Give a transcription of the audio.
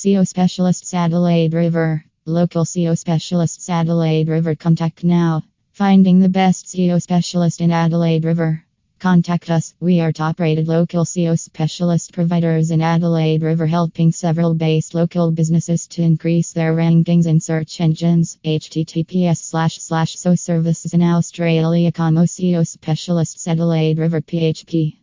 SEO Specialists Adelaide River. Local SEO Specialists Adelaide River. Contact now. Finding the best SEO specialist in Adelaide River. Contact us. We are top rated local SEO specialist providers in Adelaide River, helping several based local businesses to increase their rankings in search engines. https slash slash so services in Australia. Como SEO specialists Adelaide River PHP.